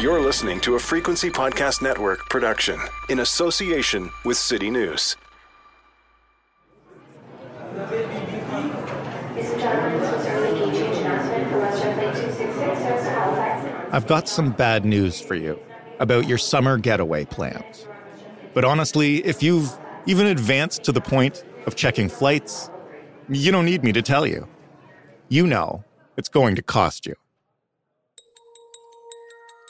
You're listening to a Frequency Podcast Network production in association with City News. I've got some bad news for you about your summer getaway plans. But honestly, if you've even advanced to the point of checking flights, you don't need me to tell you. You know it's going to cost you.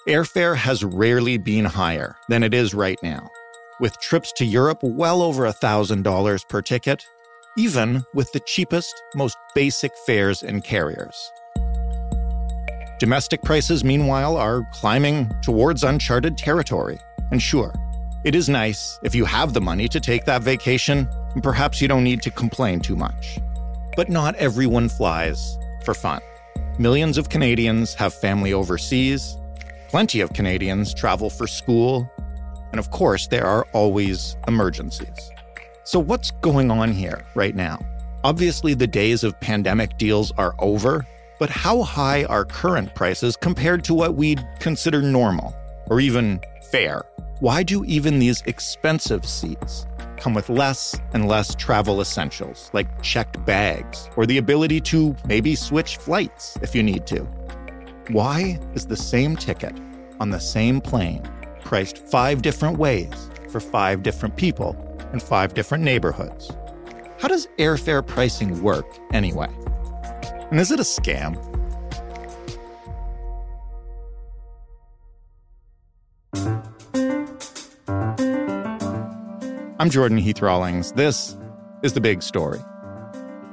Airfare has rarely been higher than it is right now, with trips to Europe well over $1,000 per ticket, even with the cheapest, most basic fares and carriers. Domestic prices, meanwhile, are climbing towards uncharted territory. And sure, it is nice if you have the money to take that vacation, and perhaps you don't need to complain too much. But not everyone flies for fun. Millions of Canadians have family overseas, Plenty of Canadians travel for school, and of course, there are always emergencies. So, what's going on here right now? Obviously, the days of pandemic deals are over, but how high are current prices compared to what we'd consider normal or even fair? Why do even these expensive seats come with less and less travel essentials like checked bags or the ability to maybe switch flights if you need to? Why is the same ticket on the same plane priced five different ways for five different people in five different neighborhoods? How does airfare pricing work anyway? And is it a scam? I'm Jordan Heath Rawlings. This is the big story.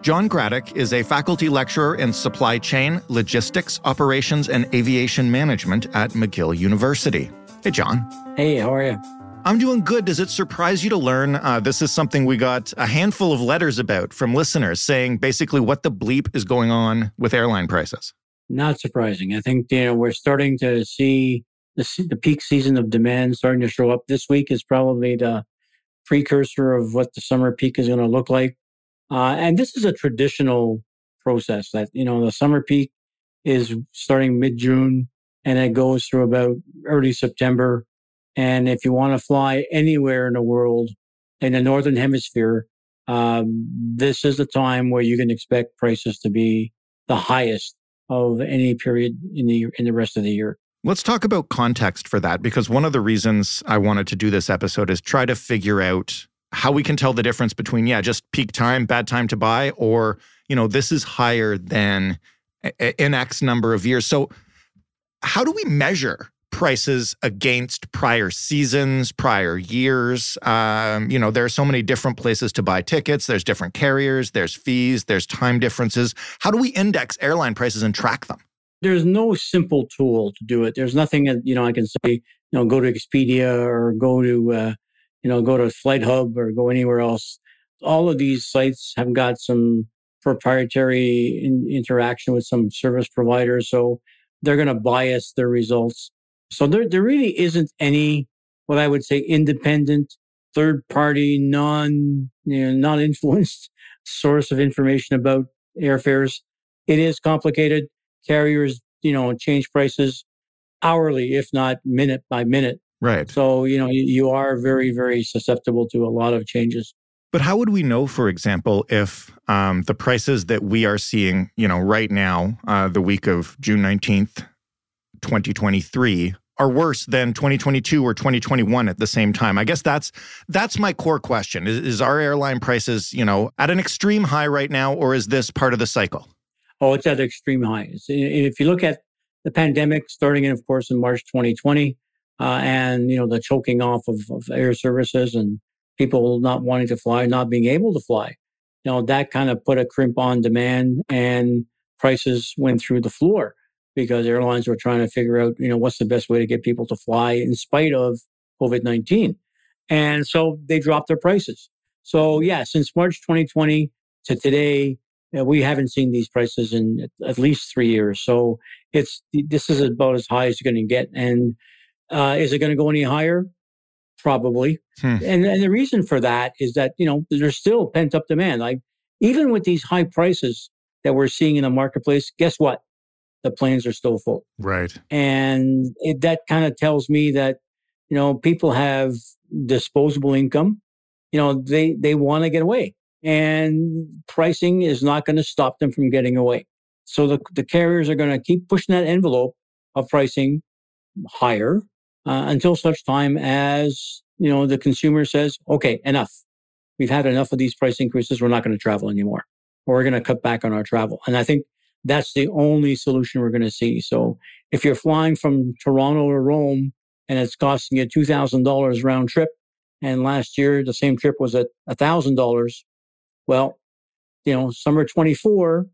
John Gradek is a faculty lecturer in supply chain, logistics, operations, and aviation management at McGill University. Hey, John. Hey, how are you? I'm doing good. Does it surprise you to learn uh, this is something we got a handful of letters about from listeners saying basically what the bleep is going on with airline prices? Not surprising. I think you know we're starting to see the, the peak season of demand starting to show up. This week is probably the precursor of what the summer peak is going to look like. Uh, and this is a traditional process that, you know, the summer peak is starting mid June and it goes through about early September. And if you want to fly anywhere in the world in the Northern Hemisphere, um, this is the time where you can expect prices to be the highest of any period in the in the rest of the year. Let's talk about context for that because one of the reasons I wanted to do this episode is try to figure out how we can tell the difference between yeah just peak time bad time to buy or you know this is higher than an x number of years. So how do we measure prices against prior seasons prior years? Um, you know there are so many different places to buy tickets. There's different carriers. There's fees. There's time differences. How do we index airline prices and track them? There's no simple tool to do it. There's nothing that you know i can say you know go to expedia or go to uh, you know, go to FlightHub or go anywhere else. All of these sites have got some proprietary in, interaction with some service providers. So they're going to bias their results. So there, there really isn't any, what I would say, independent, third party, non, you know, non influenced source of information about airfares. It is complicated. Carriers, you know, change prices hourly, if not minute by minute. Right. So, you know, you are very, very susceptible to a lot of changes. But how would we know, for example, if um, the prices that we are seeing, you know, right now, uh, the week of June 19th, 2023, are worse than 2022 or 2021 at the same time? I guess that's that's my core question. Is, is our airline prices, you know, at an extreme high right now, or is this part of the cycle? Oh, it's at extreme highs. If you look at the pandemic starting in, of course, in March 2020, uh, and you know the choking off of, of, air services and people not wanting to fly, not being able to fly. You know that kind of put a crimp on demand, and prices went through the floor because airlines were trying to figure out you know what's the best way to get people to fly in spite of COVID nineteen, and so they dropped their prices. So yeah, since March 2020 to today, uh, we haven't seen these prices in at least three years. So it's this is about as high as you're going to get, and uh, is it going to go any higher? Probably. Hmm. And, and the reason for that is that, you know, there's still pent up demand. Like even with these high prices that we're seeing in the marketplace, guess what? the planes are still full. Right. And it, that kind of tells me that, you know, people have disposable income. You know, they, they want to get away and pricing is not going to stop them from getting away. So the, the carriers are going to keep pushing that envelope of pricing higher uh, until such time as, you know, the consumer says, okay, enough. We've had enough of these price increases. We're not going to travel anymore. Or we're going to cut back on our travel. And I think that's the only solution we're going to see. So if you're flying from Toronto to Rome and it's costing you $2,000 round trip, and last year the same trip was at $1,000, well, you know, summer 24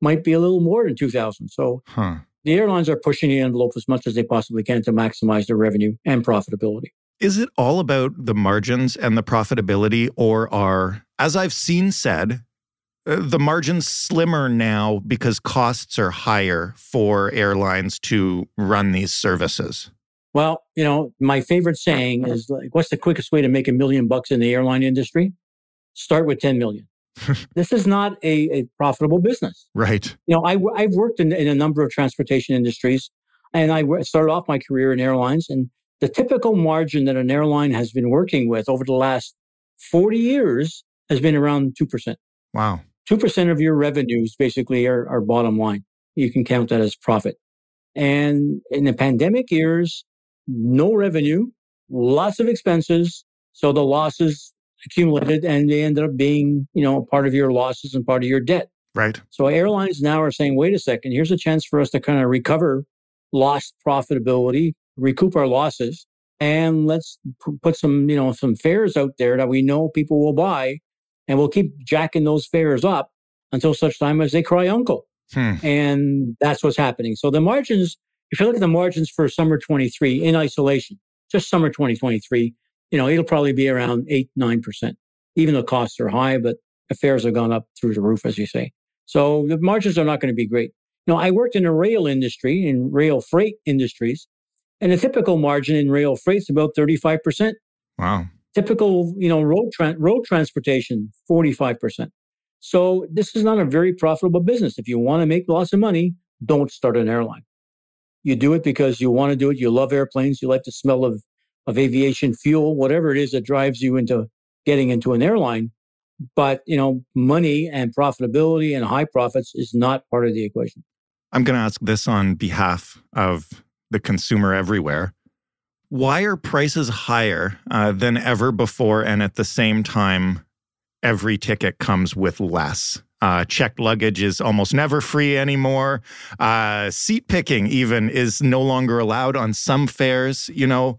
might be a little more than 2000. So huh. The airlines are pushing the envelope as much as they possibly can to maximize their revenue and profitability. Is it all about the margins and the profitability, or are, as I've seen said, uh, the margins slimmer now because costs are higher for airlines to run these services? Well, you know, my favorite saying is like, what's the quickest way to make a million bucks in the airline industry? Start with 10 million. this is not a, a, profitable business. Right. You know, I, I've worked in, in a number of transportation industries and I started off my career in airlines and the typical margin that an airline has been working with over the last 40 years has been around 2%. Wow. 2% of your revenues basically are, are bottom line. You can count that as profit. And in the pandemic years, no revenue, lots of expenses. So the losses accumulated and they ended up being, you know, part of your losses and part of your debt. Right. So airlines now are saying, wait a second, here's a chance for us to kind of recover lost profitability, recoup our losses, and let's p- put some, you know, some fares out there that we know people will buy and we'll keep jacking those fares up until such time as they cry uncle. Hmm. And that's what's happening. So the margins, if you look at the margins for summer 23 in isolation, just summer 2023, you know, it'll probably be around eight, 9%, even though costs are high, but fares have gone up through the roof, as you say. So the margins are not going to be great. You know, I worked in the rail industry, in rail freight industries, and a typical margin in rail freight is about 35%. Wow. Typical, you know, road tra- road transportation, 45%. So this is not a very profitable business. If you want to make lots of money, don't start an airline. You do it because you want to do it. You love airplanes. You like the smell of, of aviation fuel, whatever it is that drives you into getting into an airline. But, you know, money and profitability and high profits is not part of the equation. I'm going to ask this on behalf of the consumer everywhere. Why are prices higher uh, than ever before? And at the same time, every ticket comes with less. Uh, checked luggage is almost never free anymore. Uh, seat picking, even, is no longer allowed on some fares. You know,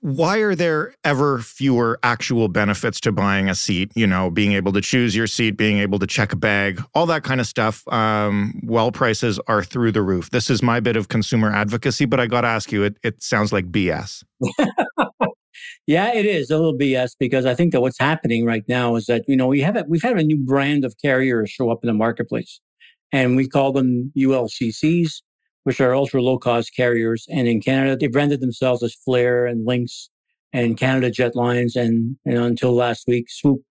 why are there ever fewer actual benefits to buying a seat? You know, being able to choose your seat, being able to check a bag, all that kind of stuff. Um, while prices are through the roof. This is my bit of consumer advocacy, but I got to ask you, it, it sounds like BS. yeah, it is a little BS because I think that what's happening right now is that you know we have a, we've had a new brand of carriers show up in the marketplace, and we call them ULCCs which are ultra low cost carriers. And in Canada, they branded themselves as Flair and Lynx and Canada Jetlines and, and until last week, Swoop.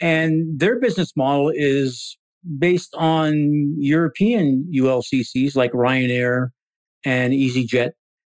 And their business model is based on European ULCCs like Ryanair and EasyJet.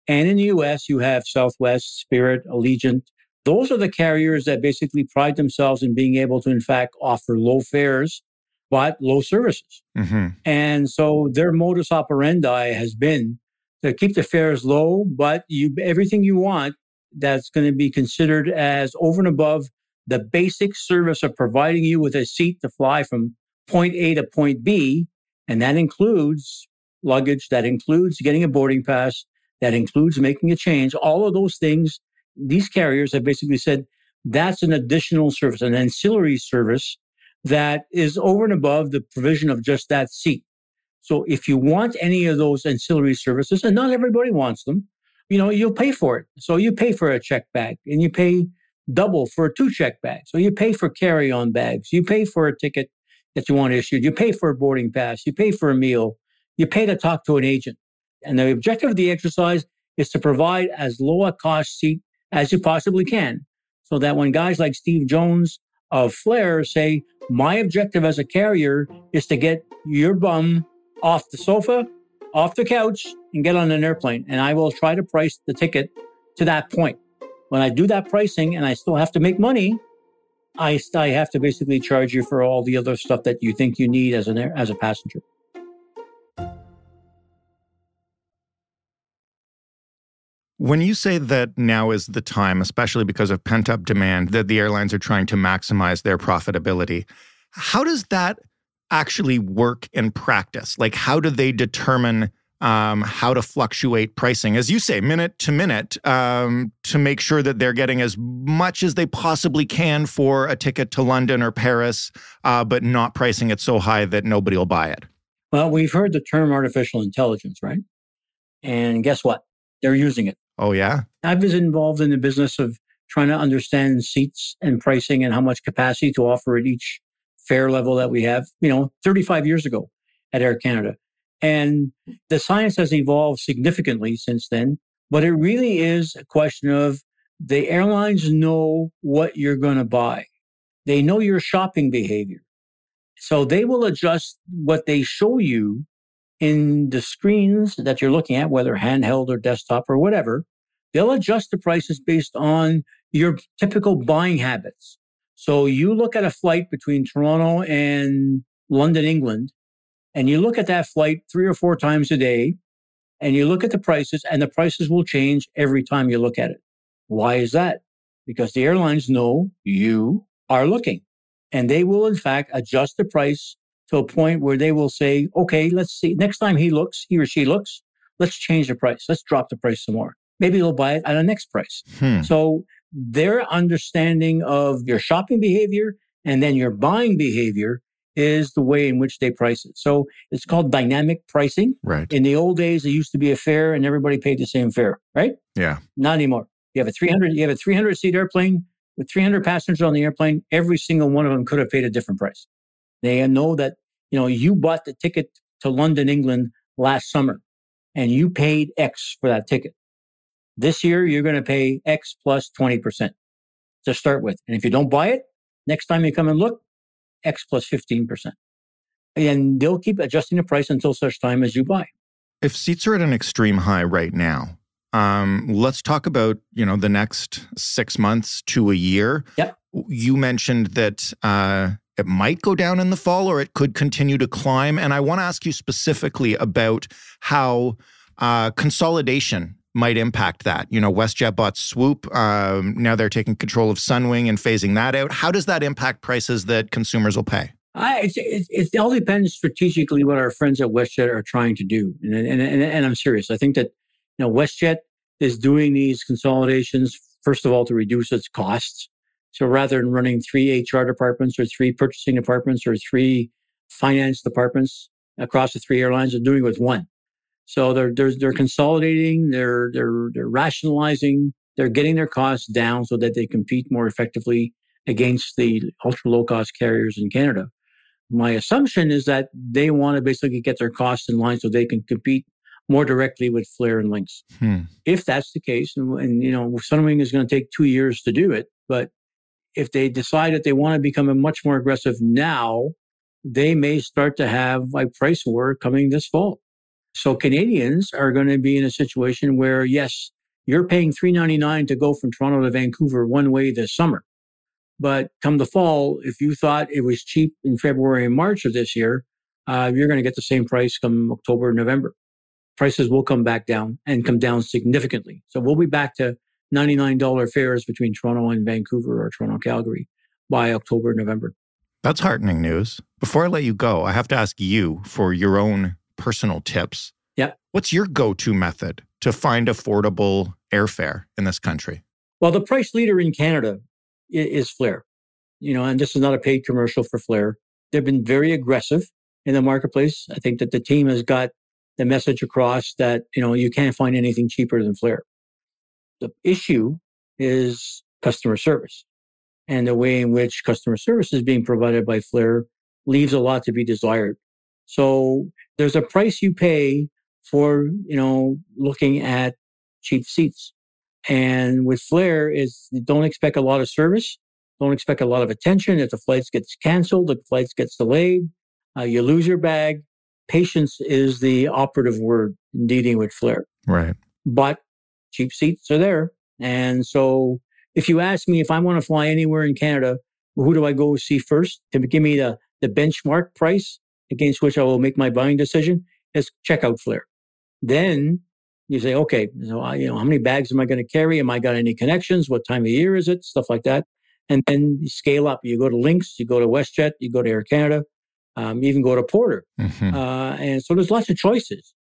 And in the US, you have Southwest, Spirit, Allegiant. Those are the carriers that basically pride themselves in being able to, in fact, offer low fares but low services. Mm-hmm. And so their modus operandi has been to keep the fares low, but you everything you want that's going to be considered as over and above the basic service of providing you with a seat to fly from point A to point B. And that includes luggage, that includes getting a boarding pass, that includes making a change. All of those things, these carriers have basically said that's an additional service, an ancillary service that is over and above the provision of just that seat. So if you want any of those ancillary services, and not everybody wants them, you know, you'll pay for it. So you pay for a check bag and you pay double for two check bags. So you pay for carry on bags. You pay for a ticket that you want issued. You pay for a boarding pass. You pay for a meal. You pay to talk to an agent. And the objective of the exercise is to provide as low a cost seat as you possibly can. So that when guys like Steve Jones of Flair say, my objective as a carrier is to get your bum off the sofa off the couch and get on an airplane. And I will try to price the ticket to that point. When I do that pricing and I still have to make money, I, I have to basically charge you for all the other stuff that you think you need as an as a passenger. When you say that now is the time, especially because of pent up demand, that the airlines are trying to maximize their profitability, how does that actually work in practice? Like, how do they determine um, how to fluctuate pricing, as you say, minute to minute, um, to make sure that they're getting as much as they possibly can for a ticket to London or Paris, uh, but not pricing it so high that nobody will buy it? Well, we've heard the term artificial intelligence, right? And guess what? They're using it. Oh, yeah. I was involved in the business of trying to understand seats and pricing and how much capacity to offer at each fare level that we have, you know, 35 years ago at Air Canada. And the science has evolved significantly since then, but it really is a question of the airlines know what you're going to buy. They know your shopping behavior. So they will adjust what they show you in the screens that you're looking at, whether handheld or desktop or whatever, they'll adjust the prices based on your typical buying habits. So you look at a flight between Toronto and London, England, and you look at that flight three or four times a day, and you look at the prices, and the prices will change every time you look at it. Why is that? Because the airlines know you are looking, and they will, in fact, adjust the price to a point where they will say, okay, let's see, next time he looks, he or she looks, let's change the price. Let's drop the price some more. Maybe they'll buy it at a next price. Hmm. So their understanding of your shopping behavior and then your buying behavior is the way in which they price it. So it's called dynamic pricing. Right. In the old days, it used to be a fare and everybody paid the same fare, right? Yeah. Not anymore. You have a 300, you have a 300 seat airplane with 300 passengers on the airplane. Every single one of them could have paid a different price. They know that, you know, you bought the ticket to London, England last summer and you paid X for that ticket. This year, you're going to pay X plus 20% to start with. And if you don't buy it, next time you come and look, X plus 15%. And they'll keep adjusting the price until such time as you buy. If seats are at an extreme high right now, um, let's talk about you know the next six months to a year. Yep. You mentioned that uh, it might go down in the fall or it could continue to climb. And I want to ask you specifically about how uh, consolidation might impact that. You know, WestJet bought Swoop. Um, now they're taking control of Sunwing and phasing that out. How does that impact prices that consumers will pay? I, it, it, all depends strategically what our friends at WestJet are trying to do. And, and, and, and I'm serious. I think that, you know, WestJet is doing these consolidations, first of all, to reduce its costs. So rather than running three HR departments or three purchasing departments or three finance departments across the three airlines, they're doing it with one. So they're, they're, they're consolidating, they're, they're, they're rationalizing, they're getting their costs down so that they compete more effectively against the ultra low cost carriers in Canada. My assumption is that they want to basically get their costs in line so they can compete more directly with Flair and Lynx. Hmm. If that's the case, and, and you know, Sunwing is going to take two years to do it, but if they decide that they want to become much more aggressive now, they may start to have a price war coming this fall. So Canadians are going to be in a situation where, yes, you're paying three ninety nine to go from Toronto to Vancouver one way this summer. But come the fall, if you thought it was cheap in February and March of this year, uh, you're going to get the same price come October November. Prices will come back down and come down significantly. So we'll be back to $99 fares between Toronto and Vancouver or Toronto, Calgary by October, November. That's heartening news. Before I let you go, I have to ask you for your own personal tips. Yeah. What's your go to method to find affordable airfare in this country? Well, the price leader in Canada is Flair. You know, and this is not a paid commercial for Flair. They've been very aggressive in the marketplace. I think that the team has got the message across that, you know, you can't find anything cheaper than Flair. The issue is customer service. And the way in which customer service is being provided by Flair leaves a lot to be desired. So there's a price you pay for, you know, looking at cheap seats. And with Flair is don't expect a lot of service. Don't expect a lot of attention. If the flights gets canceled, the flights gets delayed, uh, you lose your bag. patience is the operative word in dealing with Flair. Right. But cheap seats are there. And so if you ask me if I want to fly anywhere in Canada, who do I go see first to give me the, the benchmark price against which I will make my buying decision? Is check out Flair. Then you say, okay, so I, you know, how many bags am I going to carry? Am I got any connections? What time of year is it? Stuff like that. And then you scale up. You go to Lynx, you go to WestJet, you go to Air Canada, um, even go to Porter. Mm-hmm. Uh, and so there's lots of choices.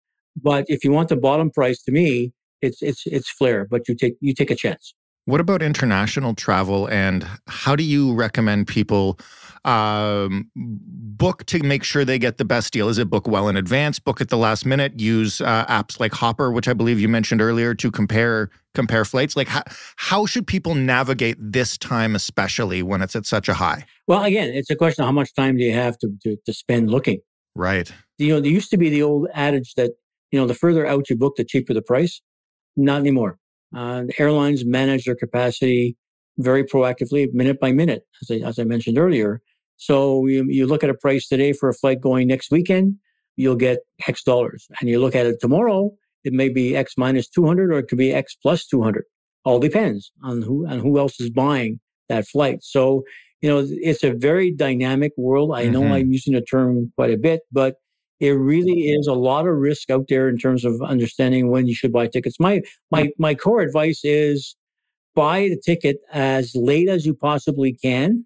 But if you want the bottom price, to me, it's it's it's Flair. But you take you take a chance. What about international travel, and how do you recommend people um, book to make sure they get the best deal? Is it book well in advance, book at the last minute, use uh, apps like Hopper, which I believe you mentioned earlier, to compare compare flights? Like how, how should people navigate this time, especially when it's at such a high? Well, again, it's a question of how much time do you have to to, to spend looking. Right. You know, there used to be the old adage that you know the further out you book, the cheaper the price. Not anymore. Uh, the airlines manage their capacity very proactively, minute by minute, as I, as I mentioned earlier. So you, you look at a price today for a flight going next weekend, you'll get X dollars. And you look at it tomorrow, it may be X minus 200 or it could be X plus 200. All depends on who, on who else is buying that flight. So, you know, it's a very dynamic world. I know mm-hmm. I'm using the term quite a bit, but it really is a lot of risk out there in terms of understanding when you should buy tickets. My my my core advice is buy the ticket as late as you possibly can,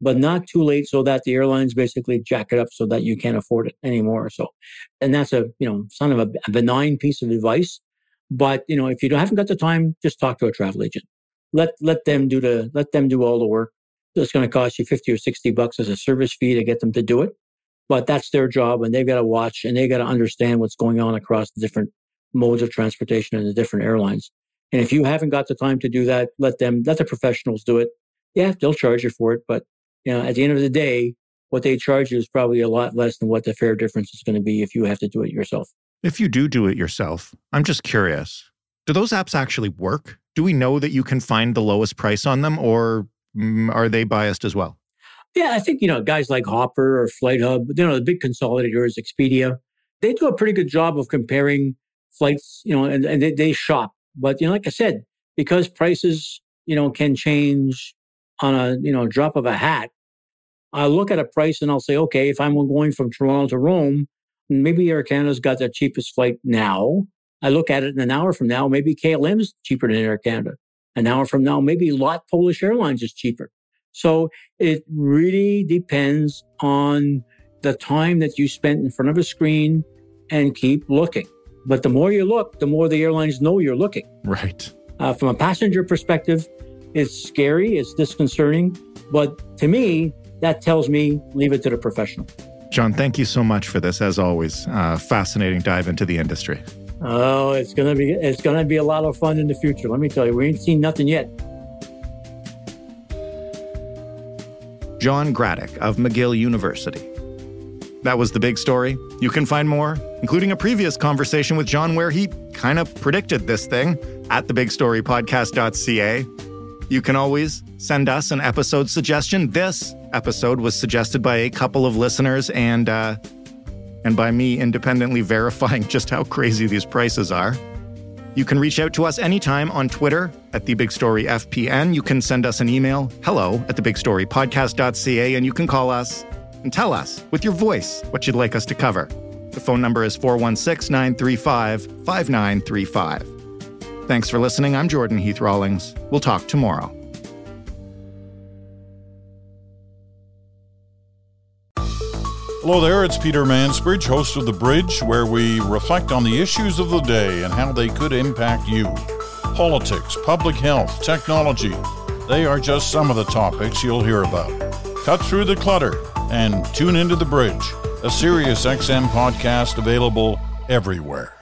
but not too late so that the airlines basically jack it up so that you can't afford it anymore. So, and that's a you know kind of a, benign piece of advice. But you know, if you haven't got the time, just talk to a travel agent. Let let them do the let them do all the work. It's going to cost you fifty or sixty bucks as a service fee to get them to do it but that's their job and they've got to watch and they've got to understand what's going on across the different modes of transportation and the different airlines. And if you haven't got the time to do that, let them, let the professionals do it. Yeah, they'll charge you for it. But, you know, at the end of the day, what they charge you is probably a lot less than what the fare difference is going to be if you have to do it yourself. If you do do it yourself, I'm just curious. Do those apps actually work? Do we know that you can find the lowest price on them or mm, are they biased as well? Yeah, I think, you know, guys like Hopper or FlightHub, you know, the big consolidators, Expedia, they do a pretty good job of comparing flights, you know, and, and they, they shop. But, you know, like I said, because prices, you know, can change on a, you know, drop of a hat, I'll look at a price and I'll say, okay, if I'm going from Toronto to Rome, maybe Air Canada's got the cheapest flight now. I look at it in an hour from now, maybe KLM is cheaper than Air Canada. An hour from now, maybe LOT Polish Airlines is cheaper. So it really depends on the time that you spent in front of a screen and keep looking. But the more you look, the more the airlines know you're looking. Right. Uh, from a passenger perspective, it's scary, it's disconcerting. But to me, that tells me leave it to the professional. John, thank you so much for this. As always, uh, fascinating dive into the industry. Oh, it's gonna be it's gonna be a lot of fun in the future. Let me tell you, we ain't seen nothing yet. John Gradek of McGill University. That was the big story. You can find more, including a previous conversation with John where he kind of predicted this thing at thebigstorypodcast.ca. You can always send us an episode suggestion. This episode was suggested by a couple of listeners and uh, and by me independently verifying just how crazy these prices are. You can reach out to us anytime on Twitter at The Big Story FPN. You can send us an email, hello at thebigstorypodcast.ca, and you can call us and tell us with your voice what you'd like us to cover. The phone number is 416 935 5935. Thanks for listening. I'm Jordan Heath Rawlings. We'll talk tomorrow. Hello there, it's Peter Mansbridge, host of The Bridge, where we reflect on the issues of the day and how they could impact you. Politics, public health, technology, they are just some of the topics you'll hear about. Cut through the clutter and tune into The Bridge, a Sirius XM podcast available everywhere.